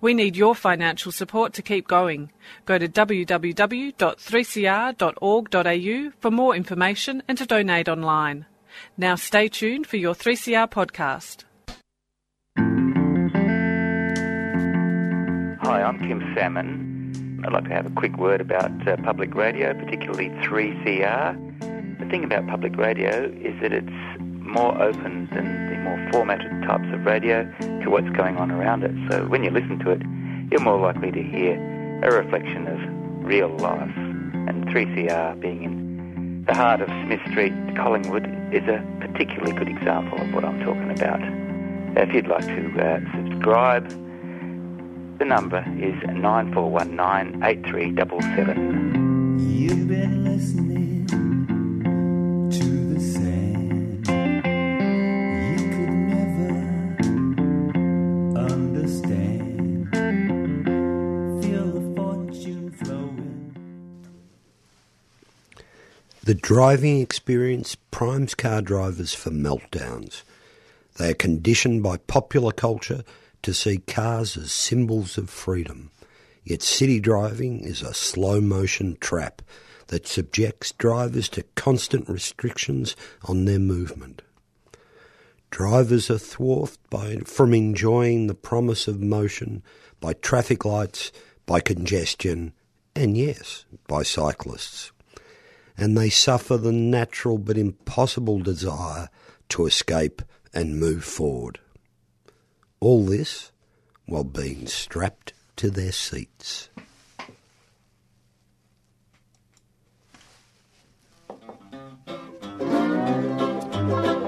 We need your financial support to keep going. Go to www.3cr.org.au for more information and to donate online. Now stay tuned for your 3CR podcast. Hi, I'm Kim Salmon. I'd like to have a quick word about uh, public radio, particularly 3CR. The thing about public radio is that it's more open than the more formatted types of radio to what's going on around it. So when you listen to it, you're more likely to hear a reflection of real life. And 3CR being in the heart of Smith Street, Collingwood, is a particularly good example of what I'm talking about. If you'd like to uh, subscribe, the number is 9419 8377. You've been listening The driving experience primes car drivers for meltdowns. They are conditioned by popular culture to see cars as symbols of freedom. Yet city driving is a slow motion trap that subjects drivers to constant restrictions on their movement. Drivers are thwarted by, from enjoying the promise of motion by traffic lights, by congestion, and yes, by cyclists and they suffer the natural but impossible desire to escape and move forward. All this while being strapped to their seats.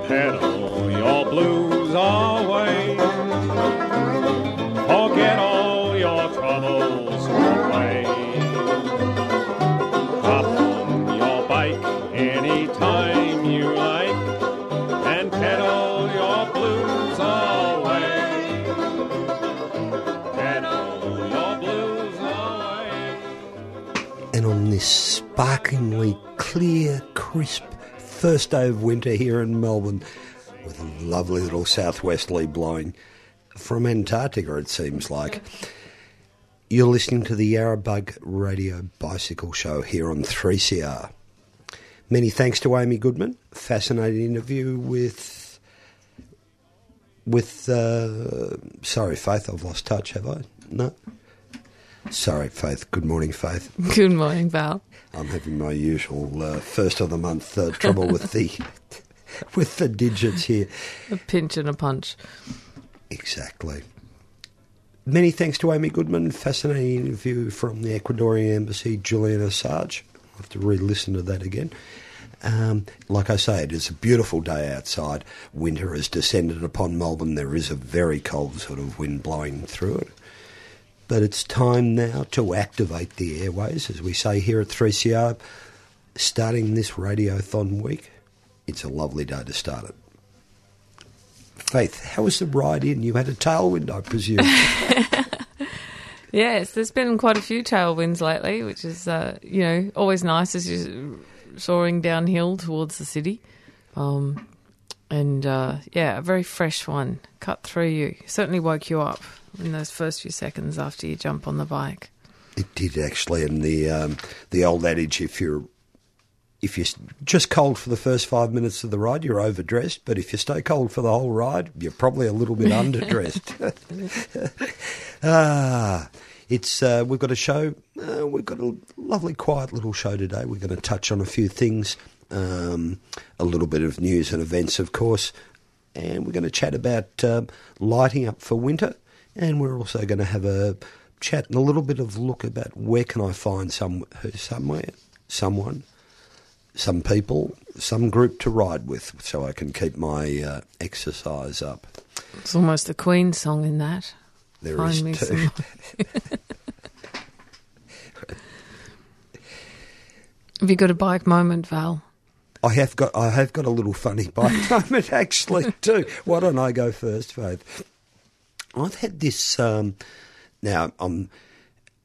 Pedal And on this sparklingly clear, crisp first day of winter here in Melbourne, with a lovely little southwesterly blowing from Antarctica, it seems like. You're listening to the Yarrabug Radio Bicycle Show here on 3CR. Many thanks to Amy Goodman. Fascinating interview with. With. Uh, sorry, Faith, I've lost touch, have I? No? Sorry, Faith. Good morning, Faith. Good morning, Val. I'm having my usual uh, first of the month uh, trouble with the with the digits here. A pinch and a punch. Exactly. Many thanks to Amy Goodman. Fascinating interview from the Ecuadorian Embassy, Julian Assange. I'll have to re-listen to that again. Um, like I say, it is a beautiful day outside. Winter has descended upon Melbourne. There is a very cold sort of wind blowing through it. But it's time now to activate the airways, as we say here at 3CR, starting this Radiothon week. It's a lovely day to start it. Faith, how was the ride in? You had a tailwind, I presume. Yes, there's been quite a few tailwinds lately, which is, uh, you know, always nice as you're soaring downhill towards the city. Um, and uh, yeah, a very fresh one cut through you. Certainly woke you up in those first few seconds after you jump on the bike. It did actually, and the um, the old adage: if you're if you're just cold for the first five minutes of the ride, you're overdressed. But if you stay cold for the whole ride, you're probably a little bit underdressed. ah, it's uh, we've got a show. Uh, we've got a lovely, quiet little show today. We're going to touch on a few things, um, a little bit of news and events, of course, and we're going to chat about um, lighting up for winter. And we're also going to have a chat and a little bit of look about where can I find some somewhere, someone, some people, some group to ride with, so I can keep my uh, exercise up. It's almost a Queen song in that. There Find is too. Have you got a bike moment, Val? I have got I have got a little funny bike moment actually too. Why don't I go first, Faith? I've had this. Um, now, um,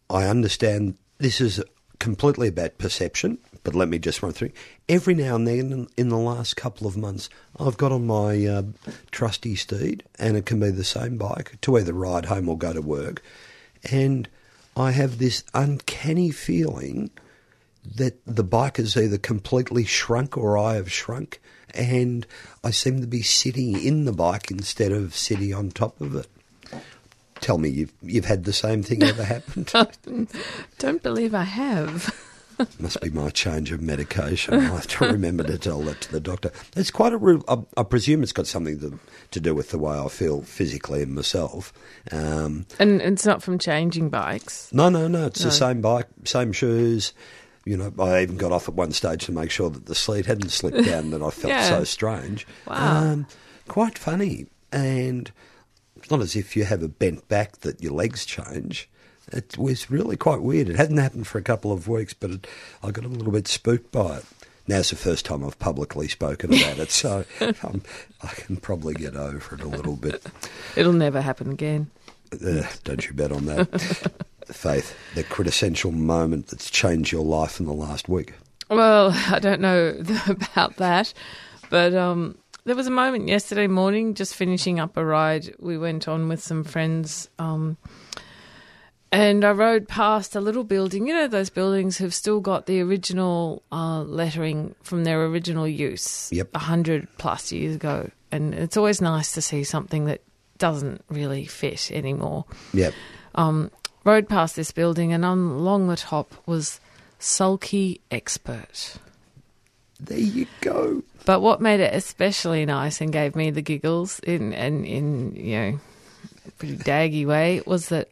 I understand this is completely about perception, but let me just run through. Every now and then, in, in the last couple of months, I've got on my uh, trusty steed, and it can be the same bike to either ride home or go to work, and I have this uncanny feeling that the bike has either completely shrunk or I have shrunk, and I seem to be sitting in the bike instead of sitting on top of it. Tell me, you've you've had the same thing ever happened? Don't believe I have. Must be my change of medication. I have to remember to tell that to the doctor. It's quite a. I, I presume it's got something to, to do with the way I feel physically in myself. Um, And it's not from changing bikes. no, no, no. It's No. the same bike, same shoes. You know, I even got off at one stage to make sure that the seat hadn't slipped down. that I felt Yeah. so strange. Wow. Um, quite funny, and it's not as if you have a bent back that your legs change. It was really quite weird. It hadn't happened for a couple of weeks, but it, I got a little bit spooked by it. Now's the first time I've publicly spoken about it, so um, I can probably get over it a little bit. It'll never happen again. Uh, don't you bet on that. Faith, the quintessential moment that's changed your life in the last week. Well, I don't know about that, but um, there was a moment yesterday morning, just finishing up a ride. We went on with some friends, um, and I rode past a little building. You know, those buildings have still got the original uh, lettering from their original use, Yep. a hundred plus years ago, and it's always nice to see something that doesn't really fit anymore Yep. um, rode past this building, and on along the top was Sulky Expert. There you go. But what made it especially nice and gave me the giggles in and in, you know a pretty daggy way was that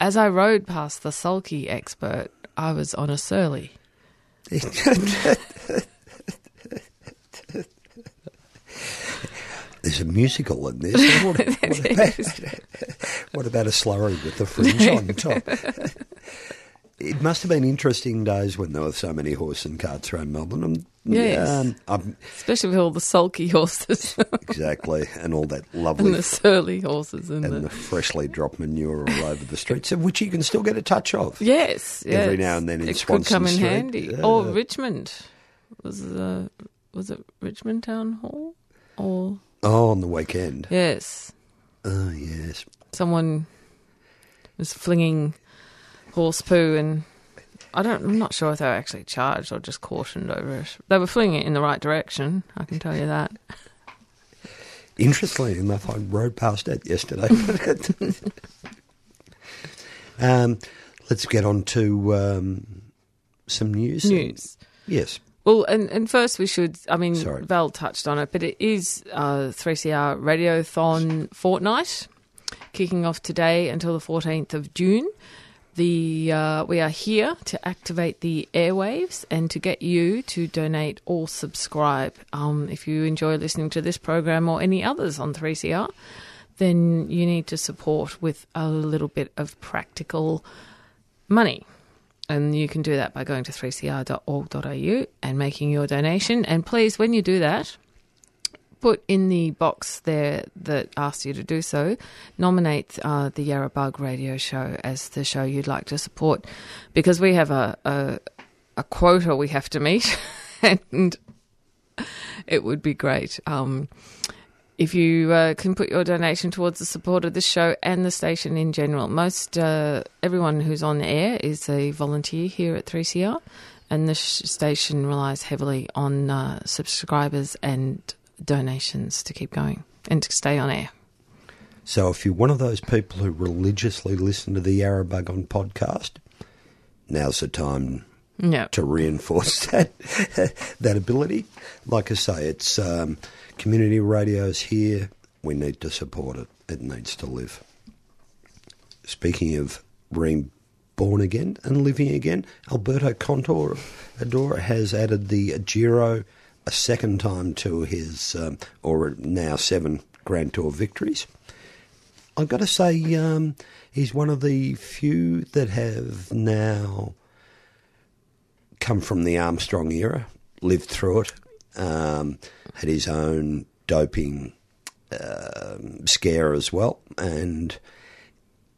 as I rode past the Sulky Expert, I was on a surly. There's a musical in this. What, what, about, what about a slurry with the fringe on top? It must have been interesting days when there were so many horse and carts around Melbourne. Um, Yes. um, um, Especially with all the sulky horses exactly, and all that lovely. and the surly horses and, and the, the freshly dropped manure all over the streets, of which you can still get a touch of. yes, Every yes. now and then in it Swanston could come in Street. handy. Yeah. Or Richmond was the was it Richmond Town Hall or Oh, on the weekend. yes, Oh, yes. someone was flinging horse poo and I don't. I'm not sure if they were actually charged or just cautioned over it. They were flinging it in the right direction. I can tell you that. Interestingly enough, I rode past that yesterday. um, let's get on to um, some news. News. Yes. Well, and, and first we should, I mean, Sorry. Val touched on it, but it is uh, 3CR Radiothon fortnight, kicking off today until the 14th of June. The uh, We are here to activate the airwaves and to get you to donate or subscribe. Um, if you enjoy listening to this program or any others on 3CR, then you need to support with a little bit of practical money. And you can do that by going to 3cr.org.au and making your donation. And please, when you do that, put in the box there that asks you to do so, nominate uh, the Yarra Bug radio show as the show you'd like to support because we have a, a, a quota we have to meet and it would be great. Um, if you uh, can put your donation towards the support of this show and the station in general. Most uh, everyone who's on air is a volunteer here at 3CR, and the station relies heavily on uh, subscribers and donations to keep going and to stay on air. So if you're one of those people who religiously listen to the Yarra Bug on podcast, now's the time Yeah. to reinforce that that ability. Like I say, it's um, community radio's here. We need to support it. It needs to live. Speaking of being born again and living again, Alberto Contor Adora has added the Giro a second time to his, um, or now seven Grand Tour victories. I've got to say, um, he's one of the few that have now come from the Armstrong era, lived through it, um, had his own doping um, scare as well, and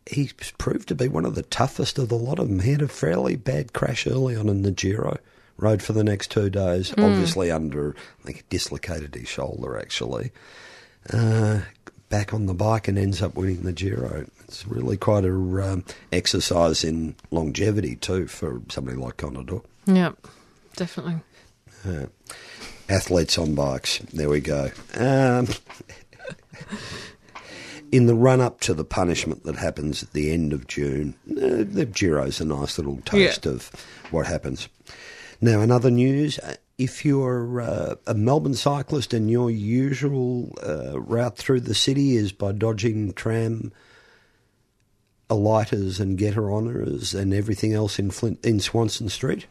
he's proved to be one of the toughest of the lot of them. He had a fairly bad crash early on in the Giro. Rode for the next two days, obviously under, I think he dislocated his shoulder actually. Uh, back on the bike and ends up winning the Giro. It's really quite a um, exercise in longevity too for somebody like Contador. Yeah, definitely. Athletes on bikes. There we go. Um, in the run up to the punishment that happens at the end of June, uh, the Giro's a nice little taste Yeah. of what happens. Now, in other news, uh, if you're uh, a Melbourne cyclist and your usual uh, route through the city is by dodging tram alighters and getter honourers and everything else in Flint, in Swanston Street,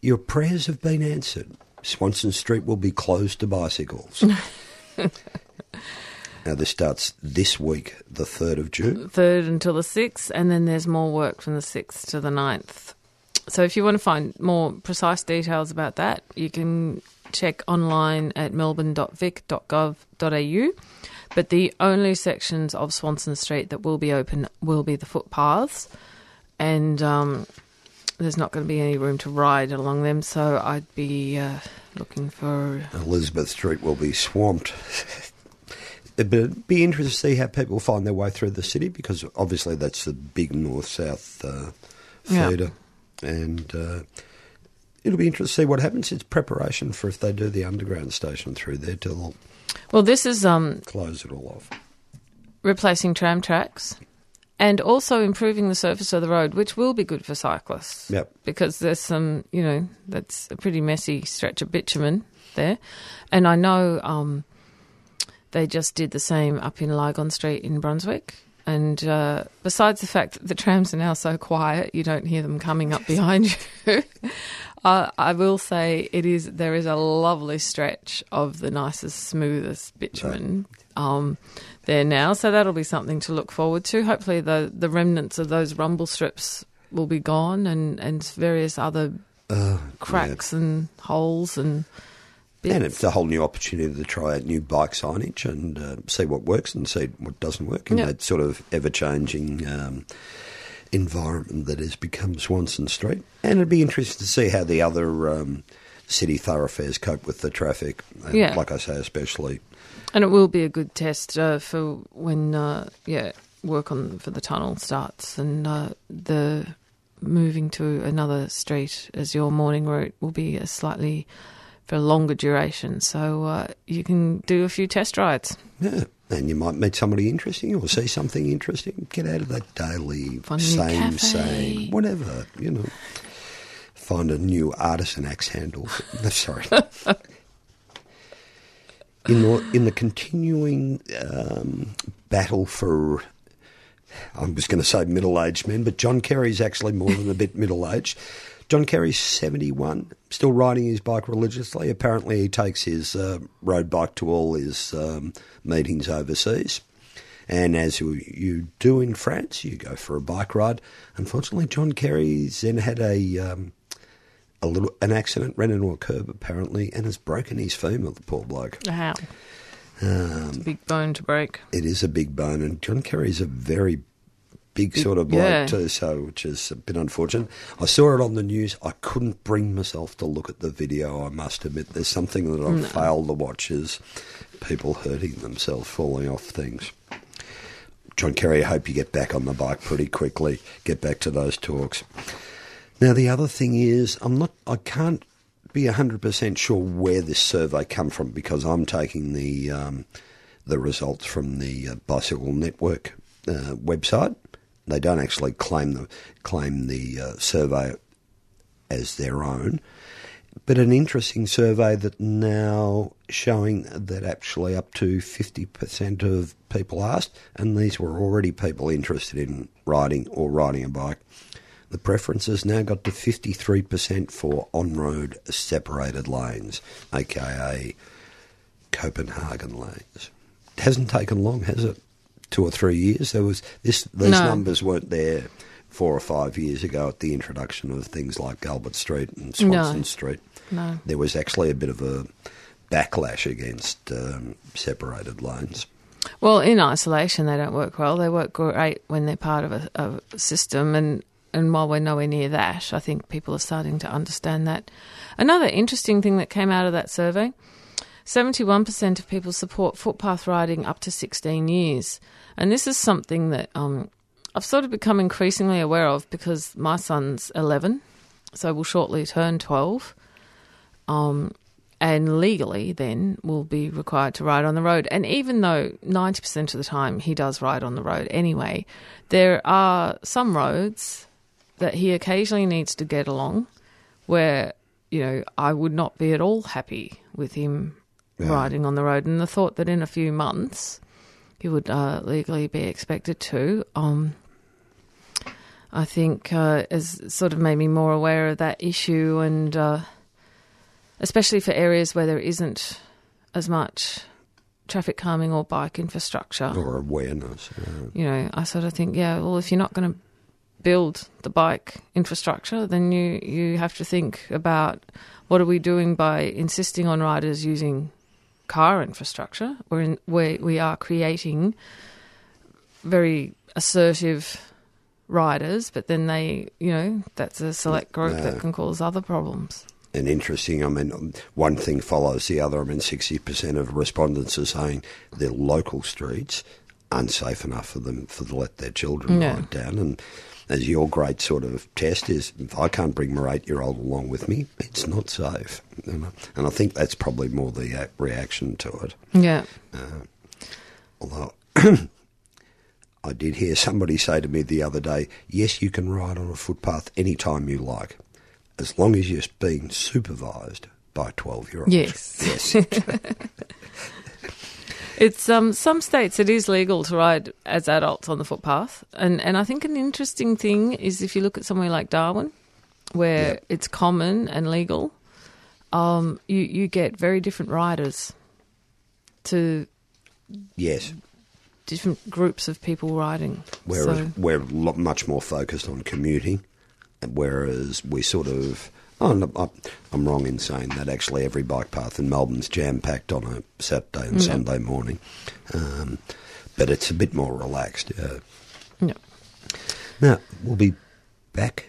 your prayers have been answered. Swanston Street will be closed to bicycles. now, this starts this week, the 3rd of June. Third until the sixth, and then there's more work from the sixth to the 9th. So if you want to find more precise details about that, you can check online at melbourne.vic.gov.au. But the only sections of Swanston Street that will be open will be the footpaths, and um, there's not going to be any room to ride along them. So I'd be uh, looking for Elizabeth Street will be swamped. But it'd be interesting to see how people find their way through the city because obviously that's the big north south uh, Yeah. And uh, it'll be interesting to see what happens. It's preparation for if they do the underground station through there till well. This is um, close it all off. replacing tram tracks and also improving the surface of the road, which will be good for cyclists. Yep. Because there's some, you know, that's a pretty messy stretch of bitumen there. And I know um, they just did the same up in Lygon Street in Brunswick. And uh, besides the fact that the trams are now so quiet, you don't hear them coming up behind you. uh, I will say it is there is a lovely stretch of the nicest, smoothest bitumen um, there now, so that'll be something to look forward to. Hopefully, the the remnants of those rumble strips will be gone, and and various other Uh, cracks and holes and bits. And it's a whole new opportunity to try out new bike signage and uh, see what works and see what doesn't work in Yeah. that sort of ever changing um, environment that has become Swanston Street. And it'd be interesting to see how the other um, city thoroughfares cope with the traffic. And Yeah. Like I say, especially. And it will be a good test uh, for when, uh, yeah, work on for the tunnel starts and uh, the moving to another street as your morning route will be a slightly for a longer duration. So uh, you can do a few test rides. Yeah. And you might meet somebody interesting or see something interesting. Get out of that daily Find same, same, whatever, you know. Find a new artisan axe handle. Sorry. in the in the continuing um, battle for, I was going to say middle-aged men, but John Kerry's actually more than a bit middle-aged. John Kerry's seventy-one, still riding his bike religiously. Apparently, he takes his uh, road bike to all his um, meetings overseas. And as you, you do in France, you go for a bike ride. Unfortunately, John Kerry's then had a um, a little an accident, ran into a curb apparently, and has broken his femur. The poor bloke. Wow. Um, It's a big bone to break. it is a big bone, and John Kerry's a very big sort of bloke yeah. too, so which is a bit unfortunate. I saw it on the news. I couldn't bring myself to look at the video. I must admit, there's something that I've failed to watch is people hurting themselves, falling off things. John Kerry, I hope you get back on the bike pretty quickly. Get back to those talks. Now, the other thing is, I'm not. I can't be 100% sure where this survey come from because I'm taking the um, the results from the uh, Bicycle Network uh, website. They don't actually claim the claim the uh, survey as their own, but an interesting survey that now showing that actually up to 50% of people asked, and these were already people interested in riding or riding a bike. The preferences now got to 53% for on road separated lanes, aka Copenhagen lanes. It hasn't taken long, has it? Two or three years. There was this. These No. numbers weren't there four or five years ago at the introduction of things like Albert Street and Swanston No. Street. No. There was actually a bit of a backlash against um, separated lanes. Well, in isolation, they don't work well. They work great when they're part of a, of a system, and, and while we're nowhere near that, I think people are starting to understand that. Another interesting thing that came out of that survey 71% of people support footpath riding up to 16 years. And this is something that um, I've sort of become increasingly aware of because my son's 11, so will shortly turn 12 um, and legally then will be required to ride on the road. And even though 90% of the time he does ride on the road anyway, there are some roads that he occasionally needs to get along where, you know, I would not be at all happy with him riding on the road. And the thought that in a few months he would uh, legally be expected to, um, I think, uh, has sort of made me more aware of that issue and. Uh, especially for areas where there isn't as much traffic calming or bike infrastructure. Or awareness. uh, You know, I sort of think, yeah, well, if you're not going to build the bike infrastructure, then you you have to think about what are we doing by insisting on riders using car infrastructure. We're in, we we are creating very assertive riders, but then they, you know, that's a select group No. that can cause other problems. and interesting. I mean, one thing follows the other. I mean, 60% of respondents are saying their local streets unsafe enough for them for to let their children Yeah. ride down. And as your great sort of test is, if I can't bring my eight-year-old along with me, it's not safe. You know? And I think that's probably more the uh, reaction to it. Yeah. Although I did hear somebody say to me the other day, yes, you can ride on a footpath anytime you like, as long as you're being supervised by 12 year olds. Yes. Yes. It's um some states it is legal to ride as adults on the footpath, and and I think an interesting thing is if you look at somewhere like Darwin, where Yep. it's common and legal, um you you get very different riders to yes. different groups of people riding. Whereas So- we're much more focused on commuting, whereas we sort of. Oh, no, I'm wrong in saying that. Actually, every bike path in Melbourne's jam packed on a Saturday and Yeah. Sunday morning, um, but it's a bit more relaxed. Uh, yeah. Now, we'll be back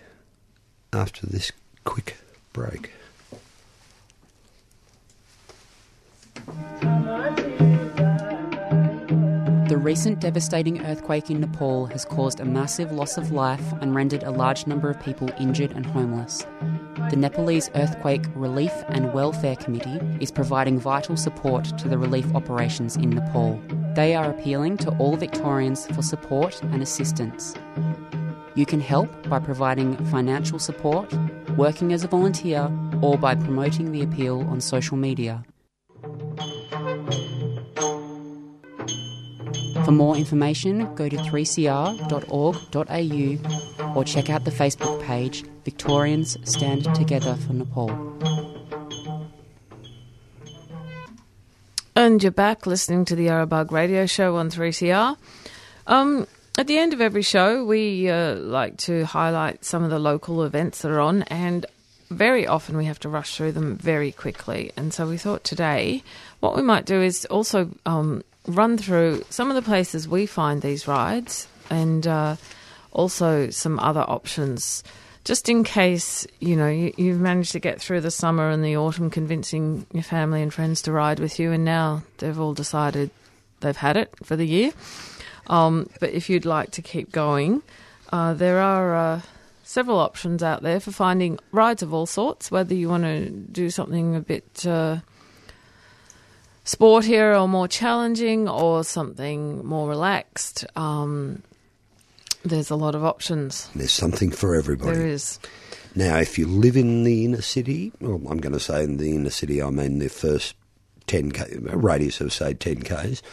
after this quick break. The recent devastating earthquake in Nepal has caused a massive loss of life and rendered a large number of people injured and homeless. The Nepalese Earthquake Relief and Welfare Committee is providing vital support to the relief operations in Nepal. They are appealing to all Victorians for support and assistance. You can help by providing financial support, working as a volunteer, or by promoting the appeal on social media. For more information, go to 3cr.org.au or check out the Facebook page Victorians Stand Together for Nepal. And you're back listening to the Yarra Bug radio show on 3CR. Um, at the end of every show, we uh, like to highlight some of the local events that are on, and very often we have to rush through them very quickly. And so we thought today what we might do is also um, run through some of the places we find these rides and uh, also some other options. Just in case, you know, you, you've managed to get through the summer and the autumn convincing your family and friends to ride with you, and now they've all decided they've had it for the year. Um, but if you'd like to keep going, uh, there are uh, several options out there for finding rides of all sorts, whether you want to do something a bit uh, sportier or more challenging or something more relaxed. Um, there's a lot of options. There's something for everybody. There is. Now, if you live in the inner city, well, I'm going to say in the inner city, I mean the first 10k, a radius of say 10k's,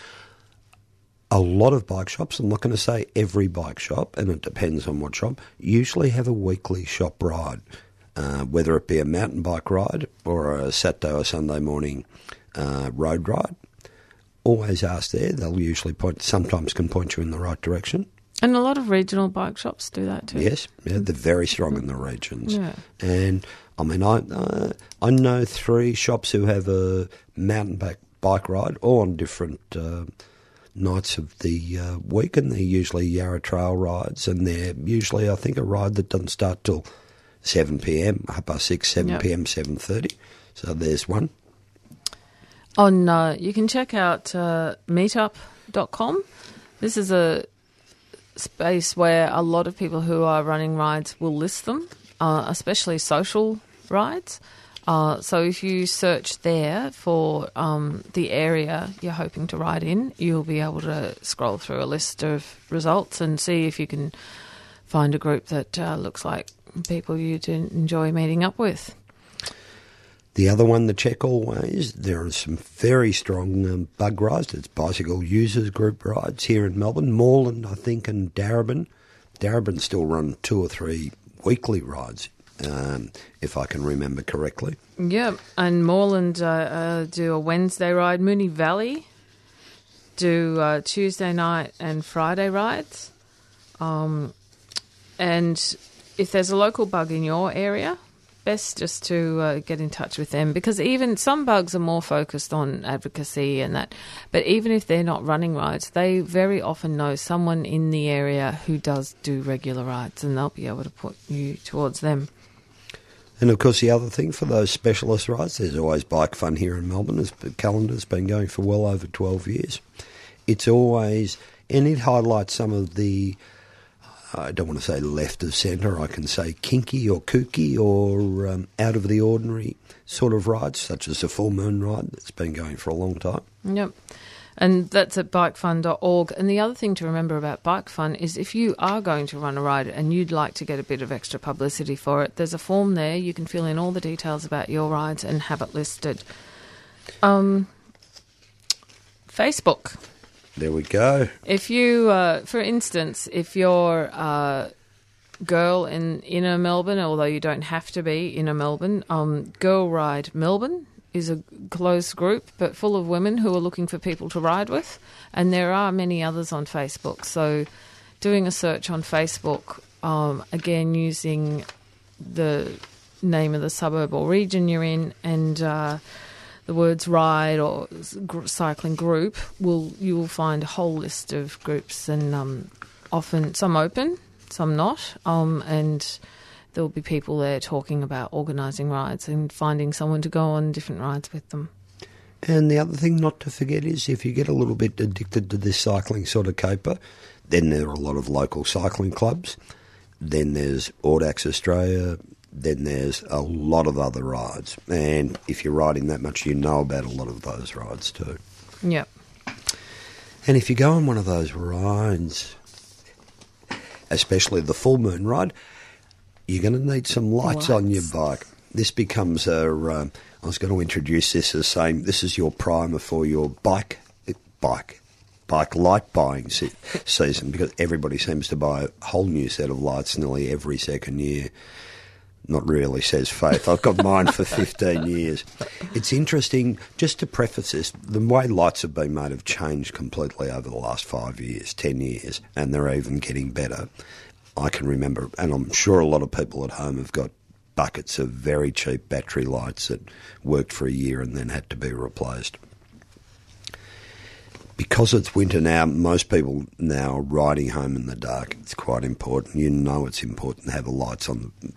a lot of bike shops, I'm not going to say every bike shop, and it depends on what shop, usually have a weekly shop ride, uh, whether it be a mountain bike ride or a Saturday or Sunday morning uh, road ride. Always ask there, they'll usually point, sometimes can point you in the right direction. And a lot of regional bike shops do that too. Yes, yeah, they're very strong in the regions. Yeah. And I mean, I uh, I know three shops who have a mountain bike bike ride, all on different uh, nights of the uh, week, and they're usually Yarra Trail rides, and they're usually I think a ride that doesn't start till seven p.m., half past six, seven Yep. p.m., seven thirty. So there's one. On uh, you can check out uh, meetup.com. This is a space where a lot of people who are running rides will list them, uh, especially social rides. Uh, so if you search there for um, the area you're hoping to ride in, you'll be able to scroll through a list of results and see if you can find a group that uh, looks like people you'd enjoy meeting up with. The other one, the check always, there are some very strong um, bug rides. It's bicycle users group rides here in Melbourne. Moreland, I think, and Darebin. Darebin still run two or three weekly rides, um, if I can remember correctly. Yep, and Moreland uh, uh, do a Wednesday ride. Moonee Valley do uh, Tuesday night and Friday rides. Um, and if there's a local bug in your area, best just to uh, get in touch with them because even some bugs are more focused on advocacy and that. But even if they're not running rides, they very often know someone in the area who does do regular rides, and they'll be able to put you towards them. And of course, the other thing for those specialist rides, there's always bike fun here in Melbourne. The calendar's been going for well over 12 years. It's always, and it highlights some of the, I don't want to say left of centre, I can say kinky or kooky or um, out of the ordinary sort of rides, such as the Full Moon Ride that's been going for a long time. Yep. And that's at bikefun.org. And the other thing to remember about Bike Fun is if you are going to run a ride and you'd like to get a bit of extra publicity for it, there's a form there. You can fill in all the details about your rides and have it listed. Um, Facebook. There we go. If you, uh, for instance, if you're a girl in inner Melbourne, although you don't have to be inner Melbourne, um, Girl Ride Melbourne is a closed group, but full of women who are looking for people to ride with, and there are many others on Facebook. So, doing a search on Facebook, um, again using the name of the suburb or region you're in, and uh, the words ride or cycling group will you will find a whole list of groups and um, often some open some not um, and there will be people there talking about organising rides and finding someone to go on different rides with them And the other thing not to forget is if you get a little bit addicted to this cycling sort of caper, then there are a lot of local cycling clubs. Then there's Audax Australia. Then there's a lot of other rides. And if you're riding that much, you know about a lot of those rides too. yep And if you go on one of those rides, especially the full moon ride, you're going to need some lights, on your bike. This becomes a. Um, I was going to introduce this as saying this is your primer for your bike, bike, bike light buying se- season because everybody seems to buy a whole new set of lights nearly every second year. Not really, says Faith. I've got mine for 15 years. It's interesting, just to preface this, the way lights have been made have changed completely over the last five years, 10 years, and they're even getting better. I can remember, and I'm sure a lot of people at home have got buckets of very cheap battery lights that worked for a year and then had to be replaced. Because it's winter now, most people now are riding home in the dark. It's quite important. You know it's important to have the lights on the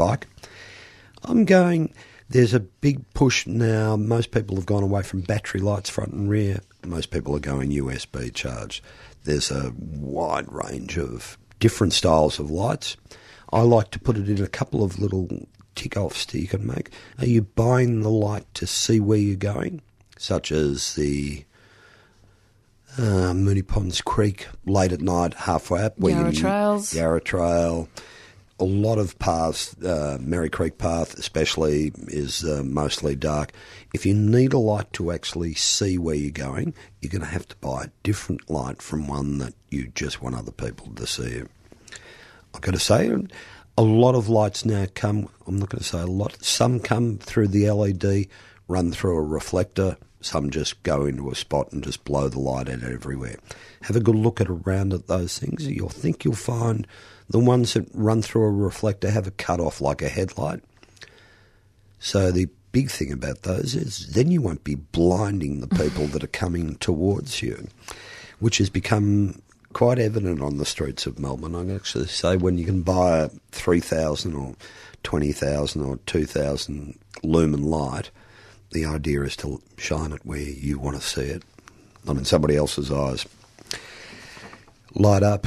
bike. I'm going. There's a big push now. Most people have gone away from battery lights front and rear. Most people are going USB charged. There's a wide range of different styles of lights. I like to put it in a couple of little tick offs that you can make. Are you buying the light to see where you're going, such as the uh, Moonee Ponds Creek late at night, halfway up? where Yarra you- Trails. Yarra Trail. A lot of paths, uh, Merri Creek Path especially, is uh, mostly dark. If you need a light to actually see where you're going, you're going to have to buy a different light from one that you just want other people to see you. I've got to say, a lot of lights now come, I'm not going to say a lot, some come through the LED, run through a reflector, Some just go into a spot and just blow the light out everywhere. Have a good look at around at those things. You'll think you'll find the ones that run through a reflector have a cut off like a headlight. So the big thing about those is then you won't be blinding the people that are coming towards you, which has become quite evident on the streets of Melbourne. I can actually say when you can buy a 3,000 or 20,000 or 2,000 lumen light, the idea is to shine it where you want to see it, not in somebody else's eyes. Light up.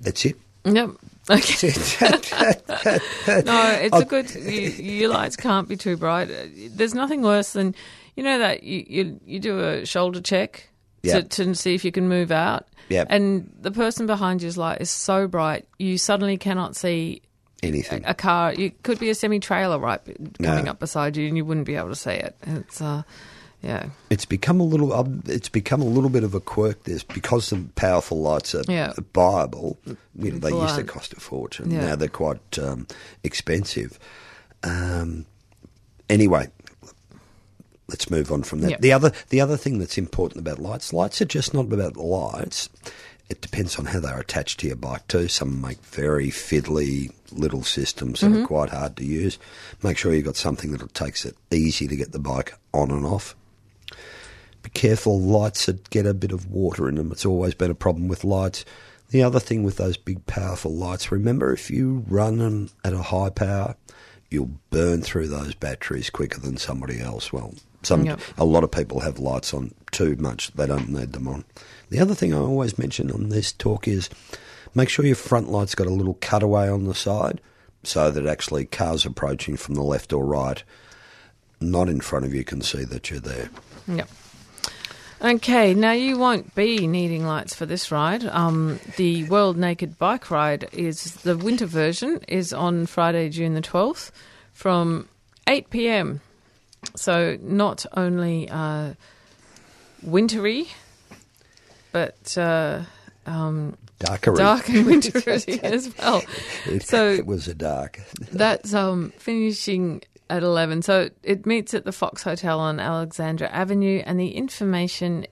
That's it. Yep. Okay. no, it's a good. You, your lights can't be too bright. There's nothing worse than, you know, that you you, you do a shoulder check Yep. to, to see if you can move out. Yep. And the person behind you's light is so bright, you suddenly cannot see Anything. a car. It could be a semi trailer right coming No. up beside you, and you wouldn't be able to see it. It's uh, yeah, It's become a little. Um, it's become a little bit of a quirk. This because the powerful lights are Yeah. buyable. You know, they used to cost a fortune. Yeah. Now they're quite um, expensive. Um, anyway, let's move on from that. Yep. The other, the other thing that's important about lights, lights are just not about the lights. It depends on how they're attached to your bike too. Some make very fiddly little systems that are quite hard to use. Make sure you've got something that takes it easy to get the bike on and off. Be careful, lights that get a bit of water in them. It's always been a problem with lights. The other thing with those big, powerful lights, remember if you run them at a high power, you'll burn through those batteries quicker than somebody else. Well, some Yep. a lot of people have lights on too much; they don't need them on. The other thing I always mention on this talk is make sure your front light's got a little cutaway on the side, so that actually cars approaching from the left or right, not in front of you, can see that you're there. Yep. Okay, now you won't be needing lights for this ride. Um, the World Naked Bike Ride is the winter version is on Friday, June the twelfth, from eight pm. So not only uh, wintry, but uh, um, Darker. dark and wintry as well. It, So- it was a dark. That's um, finishing at 11. So it meets at the Fox Hotel on Alexandra Avenue, and the information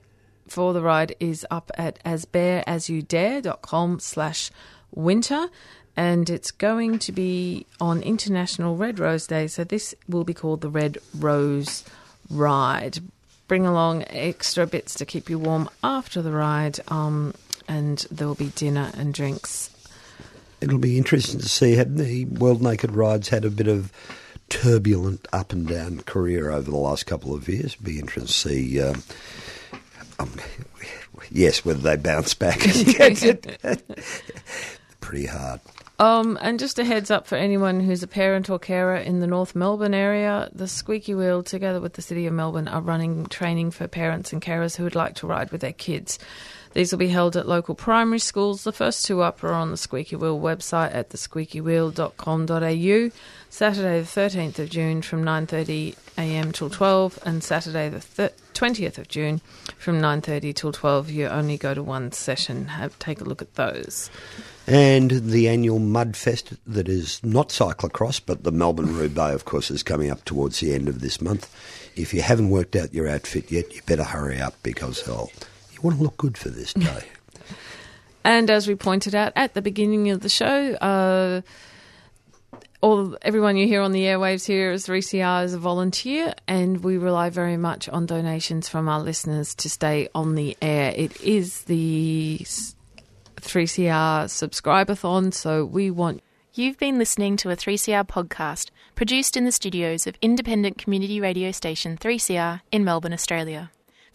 for the ride is up at asbareasyouDare.com slash winter. And it's going to be on International Red Rose Day. So this will be called the Red Rose Ride. Bring along extra bits to keep you warm after the ride. Um, and there will be dinner and drinks It'll be interesting to see. Had the World Naked Rides had a bit of turbulent up and down career over the last couple of years? Be interesting to see. Um, um, yes, whether they bounce back. Pretty hard. Um, and just a heads up for anyone who's a parent or carer in the North Melbourne area, the Squeaky Wheel, together with the City of Melbourne, are running training for parents and carers who would like to ride with their kids. These will be held at local primary schools. The first two up are on the Squeaky Wheel website at thesqueakywheel.com.au. Saturday the 13th of June from 9.30am till 12 and Saturday the thir- 20th of June from 9.30 till 12. You only go to one session. Have Take a look at those. And the annual Mudfest that is not cyclocross, but the Melbourne Roubaix, of course, is coming up towards the end of this month. If you haven't worked out your outfit yet, you better hurry up because oh, you want to look good for this day. And as we pointed out at the beginning of the show, uh, all everyone you hear on the airwaves here is 3CR as a volunteer, and we rely very much on donations from our listeners to stay on the air. It is the 3CR subscribathon, so we want You've been listening to a 3CR podcast produced in the studios of independent community radio station 3CR in Melbourne, Australia.